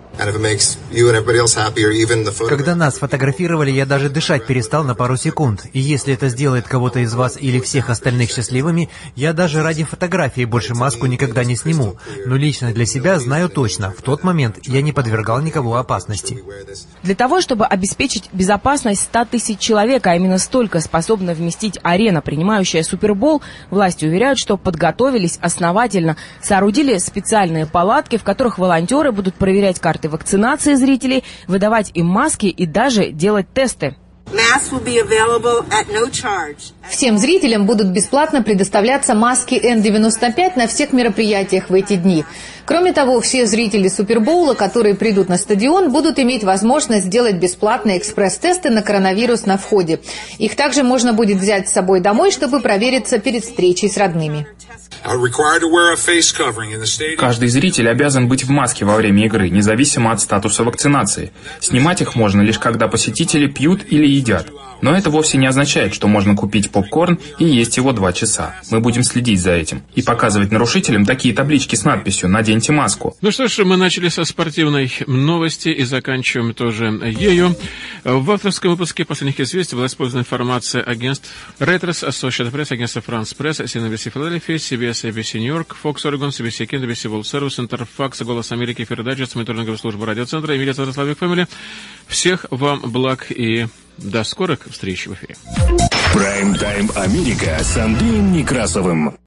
Когда нас фотографировали, я даже дышать перестал на пару секунд. И если это сделает кого-то из вас или всех остальных счастливыми, я даже ради фотографии больше маску никогда не сниму. Но лично для себя знаю точно, в тот момент я не подвергал никого опасности. Для того, чтобы обеспечить безопасность 100 тысяч человек, а именно столько способна вместить арена, принимающая Супербол, власти уверяют, что подготовились основательно, соорудили специальные палатки, в которых волонтеры будут проверять карты вакцинации зрителей, выдавать им маски и даже делать тесты. Всем зрителям будут бесплатно предоставляться маски N95 на всех мероприятиях в эти дни. Кроме того, все зрители Супербоула, которые придут на стадион, будут иметь возможность сделать бесплатные экспресс-тесты на коронавирус на входе. Их также можно будет взять с собой домой, чтобы провериться перед встречей с родными. Каждый зритель обязан быть в маске во время игры, независимо от статуса вакцинации. Снимать их можно лишь когда посетители пьют или едят. Но это вовсе не означает, что можно купить попкорн и есть его два часа. Мы будем следить за этим и показывать нарушителям такие таблички с надписью «Наденьте маску». Ну что ж, мы начали со спортивной новости и заканчиваем тоже ею. В авторском выпуске последних известий была использована информация агентств Reuters, Associated Press, агентство France Press, CNBC Philadelphia, CBS, ABC New York, Fox Oregon, CBC Kent, ABC World Service, Интерфакс, Голос Америки, Фердайджест, мониторинговая служба радиоцентра, Эмилия Центрославик Фэмили. Всех вам благ и до скорых встреч в эфире. Прайм-тайм Америка с Андреем Некрасовым.